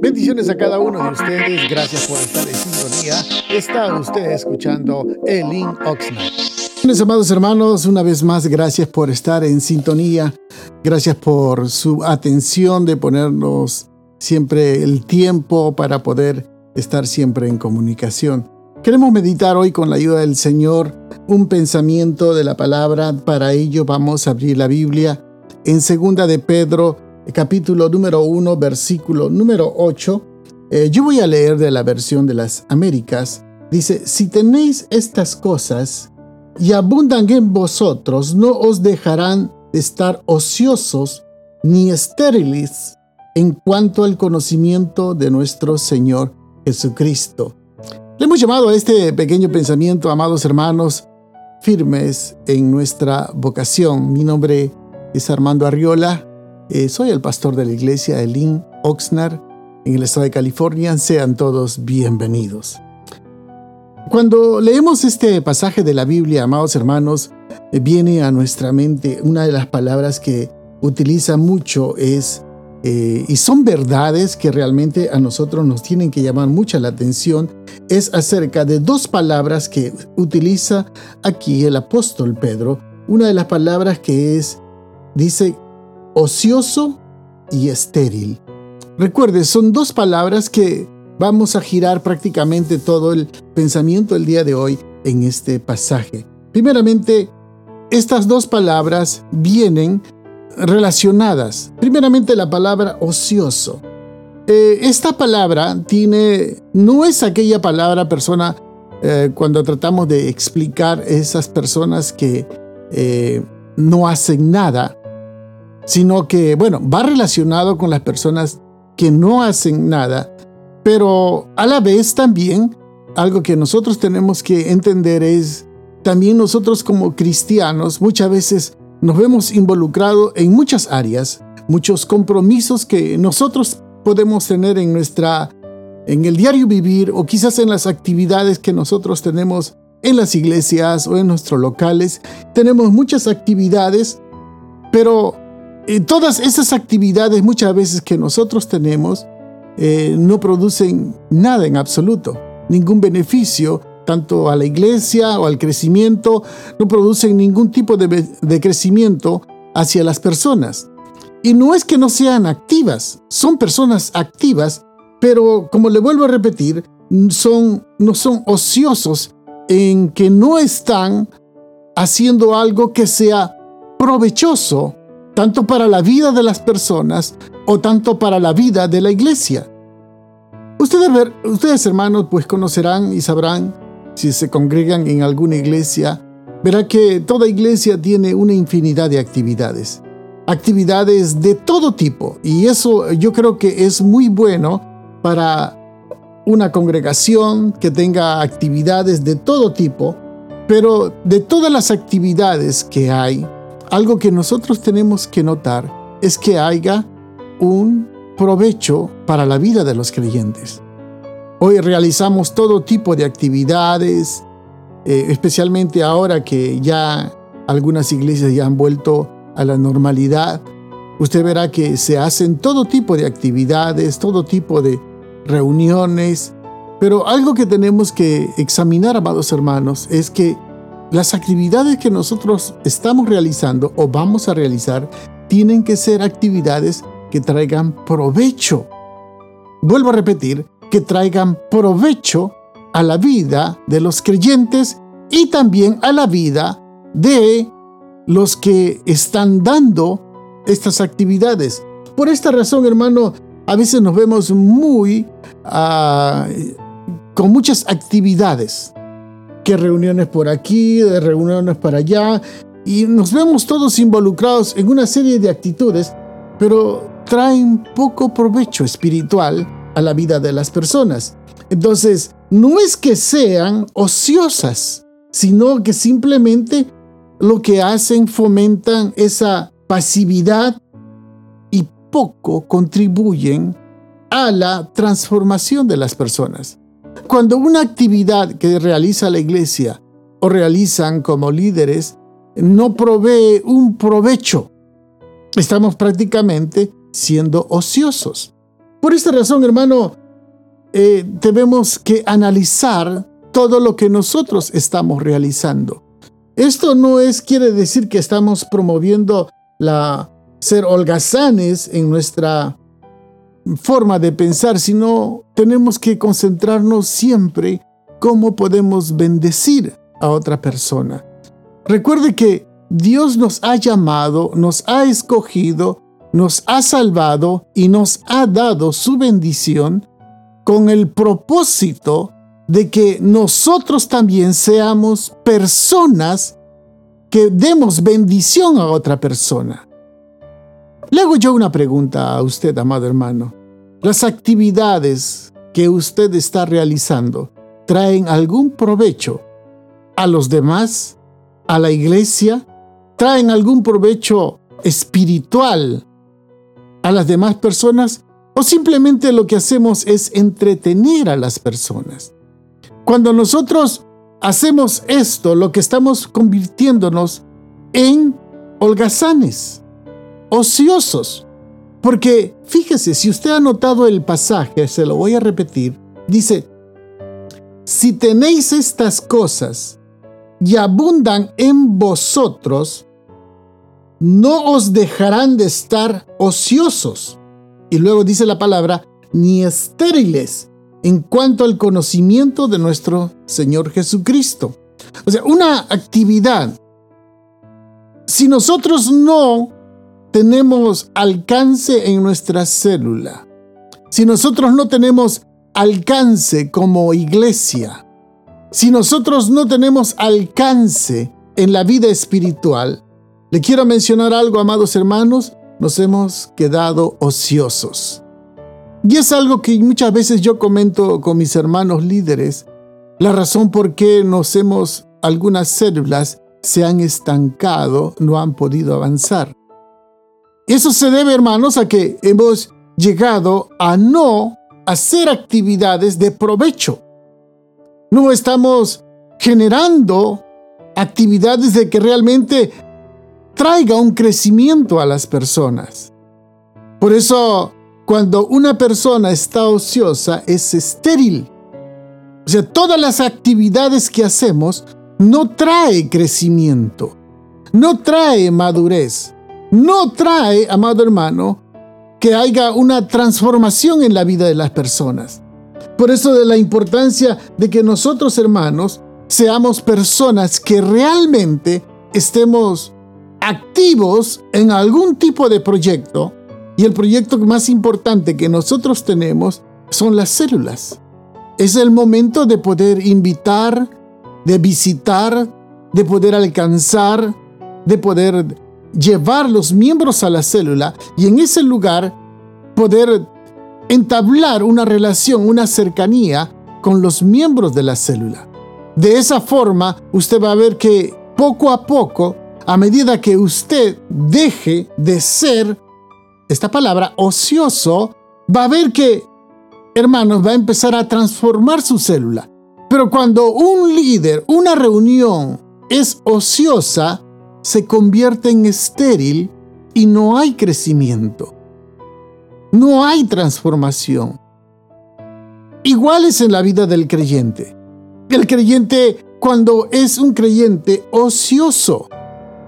Bendiciones a cada uno de ustedes. Gracias por estar en sintonía. Está usted escuchando Elin Oxnard. Mis amados hermanos, una vez más, gracias por estar en sintonía. Gracias por su atención de ponernos siempre el tiempo para poder estar siempre en comunicación. Queremos meditar hoy con la ayuda del Señor un pensamiento de la palabra. Para ello vamos a abrir la Biblia en segunda de Pedro, capítulo número 1, versículo número 8. Eh, yo voy a leer de la versión de las Américas. Dice, si tenéis estas cosas y abundan en vosotros, no os dejarán de estar ociosos ni estériles en cuanto al conocimiento de nuestro Señor Jesucristo. Le hemos llamado a este pequeño pensamiento, amados hermanos, firmes en nuestra vocación. Mi nombre es Armando Arriola, eh, soy el pastor de la iglesia de Lynn Oxnard en el estado de California. Sean todos bienvenidos. Cuando leemos este pasaje de la Biblia, amados hermanos, eh, viene a nuestra mente una de las palabras que utiliza mucho es eh, y son verdades que realmente a nosotros nos tienen que llamar mucha la atención, es acerca de dos palabras que utiliza aquí el apóstol Pedro. Una de las palabras que es, dice, ocioso y estéril. Recuerde, son dos palabras que vamos a girar prácticamente todo el pensamiento el día de hoy en este pasaje. Primeramente, estas dos palabras vienen relacionadas. Primeramente la palabra ocioso. Eh, esta palabra tiene, no es aquella palabra persona eh, cuando tratamos de explicar esas personas que eh, no hacen nada, sino que, bueno, va relacionado con las personas que no hacen nada, pero a la vez también algo que nosotros tenemos que entender es, también nosotros como cristianos muchas veces nos vemos involucrados en muchas áreas, muchos compromisos que nosotros podemos tener en nuestra en el diario vivir o quizás en las actividades que nosotros tenemos en las iglesias o en nuestros locales. Tenemos muchas actividades, pero eh, todas esas actividades muchas veces que nosotros tenemos eh, no producen nada en absoluto, ningún beneficio tanto a la iglesia o al crecimiento, no producen ningún tipo de, crecimiento hacia las personas. Y no es que no sean activas, son personas activas, pero como le vuelvo a repetir, son, no son ociosos en que no están haciendo algo que sea provechoso tanto para la vida de las personas o tanto para la vida de la iglesia. Ustedes, ustedes hermanos, pues conocerán y sabrán si se congregan en alguna iglesia, verá que toda iglesia tiene una infinidad de actividades. Actividades de todo tipo. Y eso yo creo que es muy bueno para una congregación que tenga actividades de todo tipo. Pero de todas las actividades que hay, algo que nosotros tenemos que notar es que haya un provecho para la vida de los creyentes. Hoy realizamos todo tipo de actividades, eh, especialmente ahora que ya algunas iglesias ya han vuelto a la normalidad. Usted verá que se hacen todo tipo de actividades, todo tipo de reuniones, pero algo que tenemos que examinar, amados hermanos, es que las actividades que nosotros estamos realizando o vamos a realizar tienen que ser actividades que traigan provecho. Vuelvo a repetir, que traigan provecho a la vida de los creyentes y también a la vida de los que están dando estas actividades. Por esta razón, hermano, a veces nos vemos muy ah, con muchas actividades, que reuniones por aquí, de reuniones para allá, y nos vemos todos involucrados en una serie de actitudes, pero traen poco provecho espiritual a la vida de las personas. Entonces, no es que sean ociosas, sino que simplemente lo que hacen fomentan esa pasividad y poco contribuyen a la transformación de las personas. Cuando una actividad que realiza la iglesia o realizan como líderes no provee un provecho, estamos prácticamente siendo ociosos. Por esta razón, hermano, eh, debemos que analizar todo lo que nosotros estamos realizando. Esto no es quiere decir que estamos promoviendo la ser holgazanes en nuestra forma de pensar, sino tenemos que concentrarnos siempre cómo podemos bendecir a otra persona. Recuerde que Dios nos ha llamado, nos ha escogido, nos ha salvado y nos ha dado su bendición con el propósito de que nosotros también seamos personas que demos bendición a otra persona. Le hago yo una pregunta a usted, amado hermano. ¿Las actividades que usted está realizando traen algún provecho a los demás, a la iglesia? ¿Traen algún provecho espiritual a las demás personas? ¿O simplemente lo que hacemos es entretener a las personas? Cuando nosotros hacemos esto, lo que estamos convirtiéndonos en holgazanes, ociosos. Porque fíjese, si usted ha notado el pasaje, se lo voy a repetir, dice, si tenéis estas cosas y abundan en vosotros, no os dejarán de estar ociosos. Y luego dice la palabra, ni estériles, en cuanto al conocimiento de nuestro Señor Jesucristo. O sea, una actividad. Si nosotros no tenemos alcance en nuestra célula, si nosotros no tenemos alcance como iglesia, si nosotros no tenemos alcance en la vida espiritual, le quiero mencionar algo, amados hermanos, nos hemos quedado ociosos. Y es algo que muchas veces yo comento con mis hermanos líderes, la razón por qué nos hemos, algunas células se han estancado, no han podido avanzar. Eso se debe, hermanos, a que hemos llegado a no hacer actividades de provecho. No estamos generando actividades de que realmente traiga un crecimiento a las personas. Por eso cuando una persona está ociosa es estéril. O sea, todas las actividades que hacemos no trae crecimiento, no trae madurez, no trae, amado hermano, que haya una transformación en la vida de las personas. Por eso de la importancia de que nosotros, hermanos, seamos personas que realmente estemos activos en algún tipo de proyecto y el proyecto más importante que nosotros tenemos son las células. Es el momento de poder invitar, de visitar, de poder alcanzar, de poder llevar los miembros a la célula y en ese lugar poder entablar una relación, una cercanía con los miembros de la célula. De esa forma, usted va a ver que poco a poco, a medida que usted deje de ser esta palabra ocioso, va a ver que, hermanos, va a empezar a transformar su célula. Pero cuando un líder, una reunión es ociosa, se convierte en estéril y no hay crecimiento. No hay transformación. Igual es en la vida del creyente. El creyente, cuando es un creyente ocioso,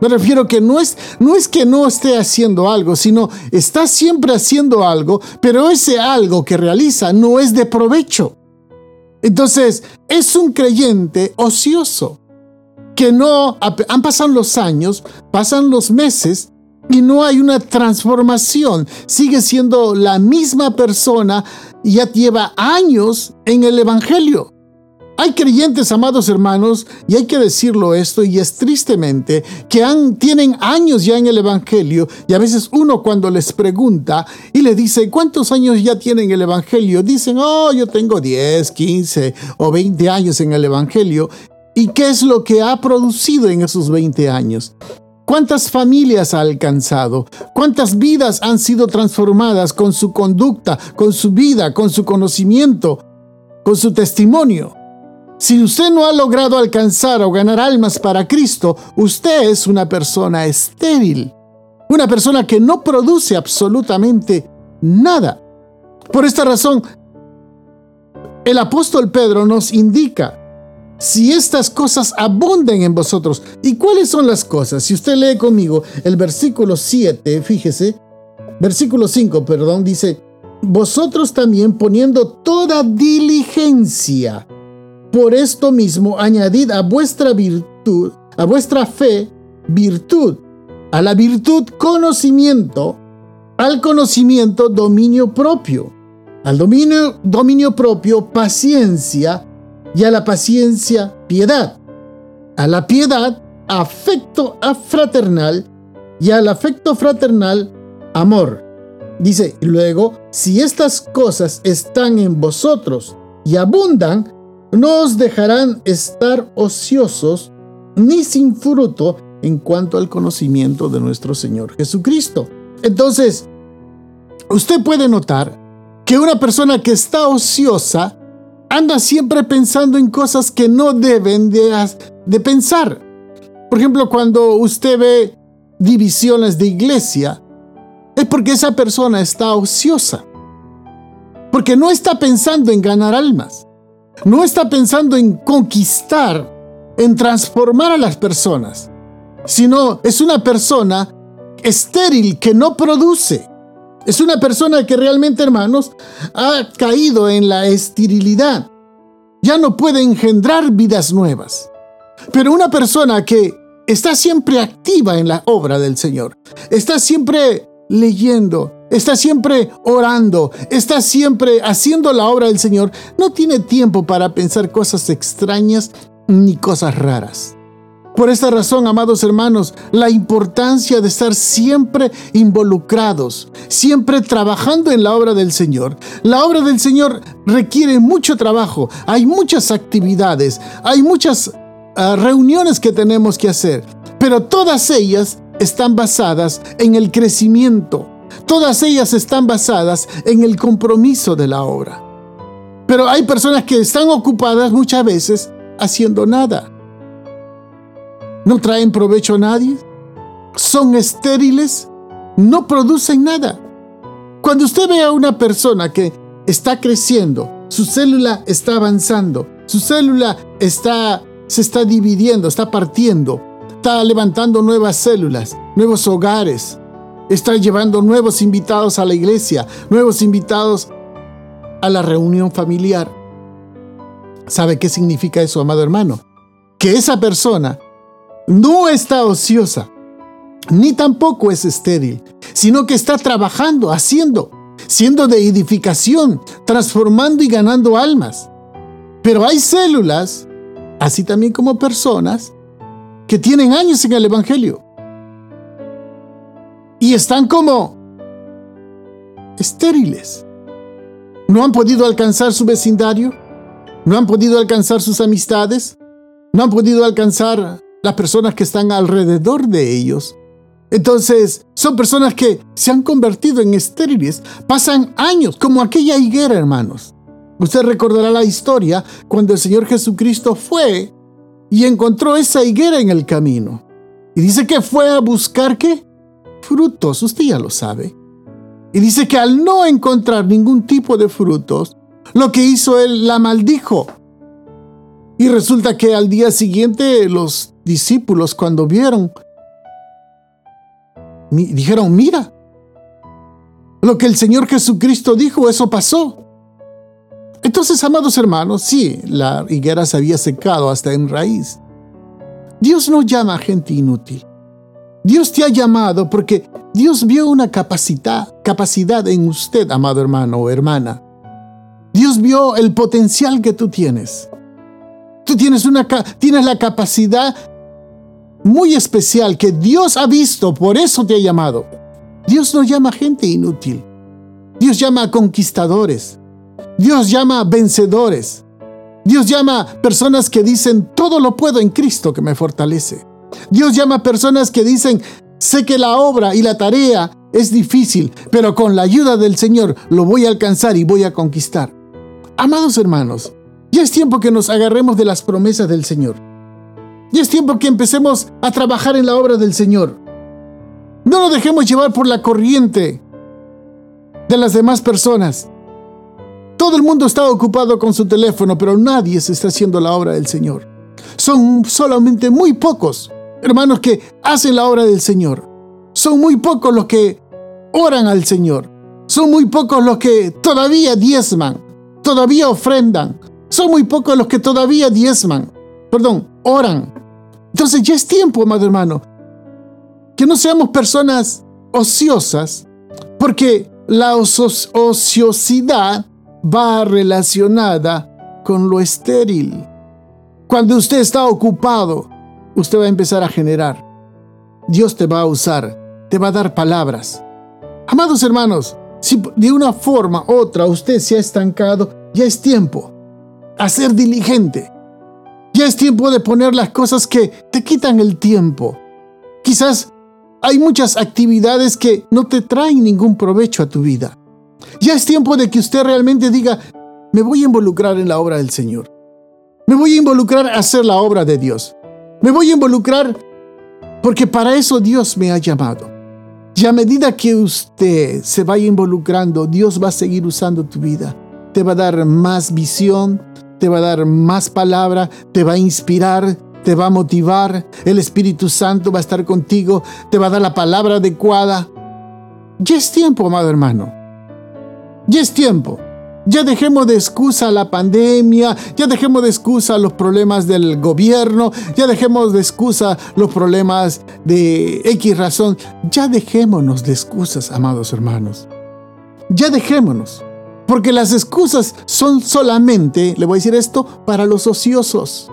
me refiero que no es, no es que no esté haciendo algo, sino está siempre haciendo algo, pero ese algo que realiza no es de provecho. Entonces, es un creyente ocioso, que no, han pasado los años, pasan los meses y no hay una transformación. Sigue siendo la misma persona y ya lleva años en el Evangelio. Hay creyentes, amados hermanos, y hay que decirlo esto, y es tristemente, que han, tienen años ya en el Evangelio, y a veces uno cuando les pregunta y le dice, ¿cuántos años ya tienen el Evangelio? Dicen, oh, yo tengo 10, 15 o 20 años en el Evangelio. ¿Y qué es lo que ha producido en esos 20 años? ¿Cuántas familias ha alcanzado? ¿Cuántas vidas han sido transformadas con su conducta, con su vida, con su conocimiento, con su testimonio? Si usted no ha logrado alcanzar o ganar almas para Cristo, usted es una persona estéril, una persona que no produce absolutamente nada. Por esta razón, el apóstol Pedro nos indica si estas cosas abundan en vosotros. ¿Y cuáles son las cosas? Si usted lee conmigo el versículo 7, fíjese, versículo 5, perdón, dice, vosotros también poniendo toda diligencia, por esto mismo añadid a vuestra virtud, a vuestra fe, virtud, a la virtud conocimiento, al conocimiento dominio propio, al dominio, dominio propio paciencia, y a la paciencia piedad, a la piedad afecto fraternal y al afecto fraternal amor. Dice luego, si estas cosas están en vosotros y abundan, no os dejarán estar ociosos ni sin fruto en cuanto al conocimiento de nuestro Señor Jesucristo. Entonces, usted puede notar que una persona que está ociosa anda siempre pensando en cosas que no deben de, de pensar. Por ejemplo, cuando usted ve divisiones de iglesia, es porque esa persona está ociosa. Porque no está pensando en ganar almas. No está pensando en conquistar, en transformar a las personas. Sino es una persona estéril que no produce. Es una persona que realmente, hermanos, ha caído en la esterilidad. Ya no puede engendrar vidas nuevas. Pero una persona que está siempre activa en la obra del Señor, está siempre leyendo, está siempre orando, está siempre haciendo la obra del Señor, no tiene tiempo para pensar cosas extrañas ni cosas raras. Por esta razón, amados hermanos, la importancia de estar siempre involucrados, siempre trabajando en la obra del Señor. La obra del Señor requiere mucho trabajo, hay muchas actividades, hay muchas ah, reuniones que tenemos que hacer, pero todas ellas están basadas en el crecimiento, todas ellas están basadas en el compromiso de la obra. Pero hay personas que están ocupadas muchas veces haciendo nada no traen provecho a nadie, son estériles, no producen nada. Cuando usted ve a una persona que está creciendo, su célula está avanzando, su célula está, se está dividiendo, está partiendo, está levantando nuevas células, nuevos hogares, está llevando nuevos invitados a la iglesia, nuevos invitados a la reunión familiar. ¿Sabe qué significa eso, amado hermano? Que esa persona no está ociosa, ni tampoco es estéril, sino que está trabajando, haciendo, siendo de edificación, transformando y ganando almas. Pero hay células, así también como personas, que tienen años en el Evangelio y están como estériles. No han podido alcanzar su vecindario, no han podido alcanzar sus amistades, no han podido alcanzar las personas que están alrededor de ellos. Entonces, son personas que se han convertido en estériles, pasan años, como aquella higuera, hermanos. Usted recordará la historia cuando el Señor Jesucristo fue y encontró esa higuera en el camino. Y dice que fue a buscar qué? Frutos, usted ya lo sabe. Y dice que al no encontrar ningún tipo de frutos, lo que hizo él la maldijo. Y resulta que al día siguiente los discípulos cuando vieron, dijeron, mira, lo que el Señor Jesucristo dijo, eso pasó. Entonces, amados hermanos, sí, la higuera se había secado hasta en raíz. Dios no llama a gente inútil. Dios te ha llamado porque Dios vio una capacidad, capacidad en usted, amado hermano o hermana. Dios vio el potencial que tú tienes. Tienes, una, tienes la capacidad muy especial que Dios ha visto, por eso te ha llamado. Dios no llama gente inútil. Dios llama a conquistadores. Dios llama a vencedores. Dios llama a personas que dicen, todo lo puedo en Cristo que me fortalece. Dios llama a personas que dicen, sé que la obra y la tarea es difícil, pero con la ayuda del Señor lo voy a alcanzar y voy a conquistar. Amados hermanos, ya es tiempo que nos agarremos de las promesas del Señor. Y es tiempo que empecemos a trabajar en la obra del Señor. No nos dejemos llevar por la corriente de las demás personas. Todo el mundo está ocupado con su teléfono, pero nadie se está haciendo la obra del Señor. Son solamente muy pocos, hermanos, que hacen la obra del Señor. Son muy pocos los que oran al Señor. Son muy pocos los que todavía diezman, todavía ofrendan. Son muy pocos los que todavía diezman, perdón, oran. Entonces ya es tiempo, amado hermano, que no seamos personas ociosas, porque la ociosidad va relacionada con lo estéril. Cuando usted está ocupado, usted va a empezar a generar. Dios te va a usar, te va a dar palabras. Amados hermanos, si de una forma u otra usted se ha estancado, ya es tiempo a ser diligente. Ya es tiempo de poner las cosas que te quitan el tiempo. Quizás hay muchas actividades que no te traen ningún provecho a tu vida. Ya es tiempo de que usted realmente diga, me voy a involucrar en la obra del Señor. Me voy a involucrar a hacer la obra de Dios. Me voy a involucrar porque para eso Dios me ha llamado. Y a medida que usted se vaya involucrando, Dios va a seguir usando tu vida. Te va a dar más visión, te va a dar más palabra, te va a inspirar, te va a motivar. El Espíritu Santo va a estar contigo, te va a dar la palabra adecuada. Ya es tiempo, amado hermano. Ya es tiempo. Ya dejemos de excusa la pandemia, ya dejemos de excusa los problemas del gobierno, ya dejemos de excusa los problemas de X razón. Ya dejémonos de excusas, amados hermanos. Ya dejémonos. Porque las excusas son solamente, le voy a decir esto, para los ociosos.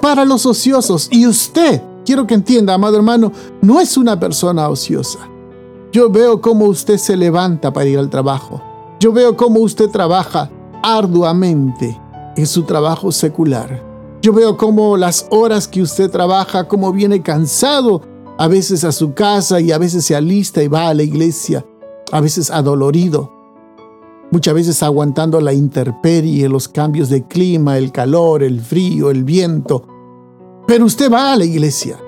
Para los ociosos. Y usted, quiero que entienda, amado hermano, no es una persona ociosa. Yo veo cómo usted se levanta para ir al trabajo. Yo veo cómo usted trabaja arduamente en su trabajo secular. Yo veo cómo las horas que usted trabaja, cómo viene cansado a veces a su casa y a veces se alista y va a la iglesia, a veces adolorido, muchas veces aguantando la intemperie, los cambios de clima, el calor, el frío, el viento. Pero usted va a la iglesia.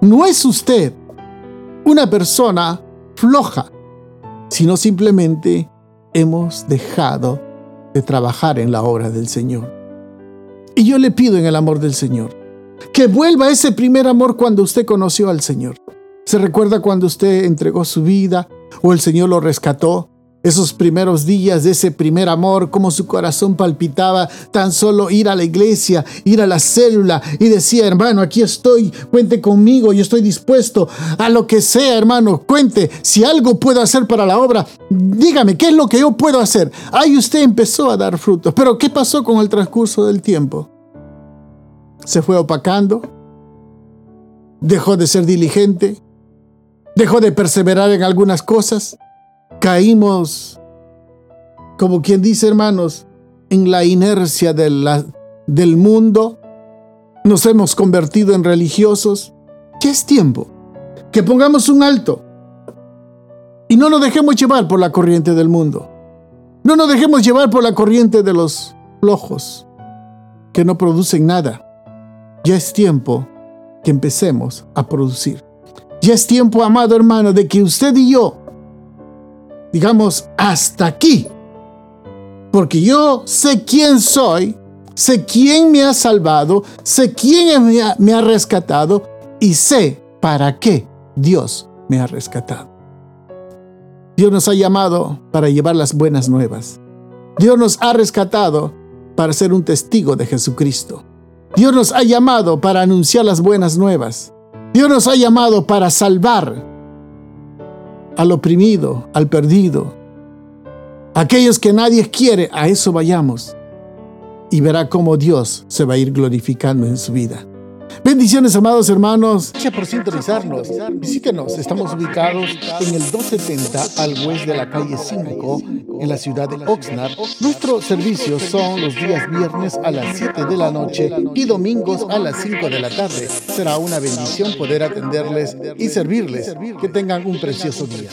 No es usted una persona floja, sino simplemente hemos dejado de trabajar en la obra del Señor. Y yo le pido en el amor del Señor que vuelva ese primer amor cuando usted conoció al Señor. ¿Se recuerda cuando usted entregó su vida o el Señor lo rescató? Esos primeros días de ese primer amor, como su corazón palpitaba, tan solo ir a la iglesia, ir a la célula y decía, hermano, aquí estoy, cuente conmigo, yo estoy dispuesto a lo que sea, hermano, cuente, si algo puedo hacer para la obra, dígame, ¿qué es lo que yo puedo hacer? Ahí usted empezó a dar frutos, pero ¿qué pasó con el transcurso del tiempo? Se fue opacando, dejó de ser diligente, dejó de perseverar en algunas cosas, caímos, como quien dice hermanos, en la inercia del mundo, nos hemos convertido en religiosos. ¿Qué es tiempo? Que pongamos un alto y no nos dejemos llevar por la corriente del mundo. No nos dejemos llevar por la corriente de los flojos que no producen nada. Ya es tiempo que empecemos a producir. Ya es tiempo, amado hermano, de que usted y yo digamos, hasta aquí. Porque yo sé quién soy, sé quién me ha salvado, sé quién me ha, rescatado y sé para qué Dios me ha rescatado. Dios nos ha llamado para llevar las buenas nuevas. Dios nos ha rescatado para ser un testigo de Jesucristo. Dios nos ha llamado para anunciar las buenas nuevas. Dios nos ha llamado para salvar al oprimido, al perdido, aquellos que nadie quiere, a eso vayamos y verá cómo Dios se va a ir glorificando en su vida. Bendiciones, amados hermanos. Gracias por sintonizarnos. Visítenos. Estamos ubicados en el 270 al west de la calle 5, en la ciudad de Oxnard. Nuestros servicios son los días viernes a las 7 de la noche y domingos a las 5 de la tarde. Será una bendición poder atenderles y servirles. Que tengan un precioso día.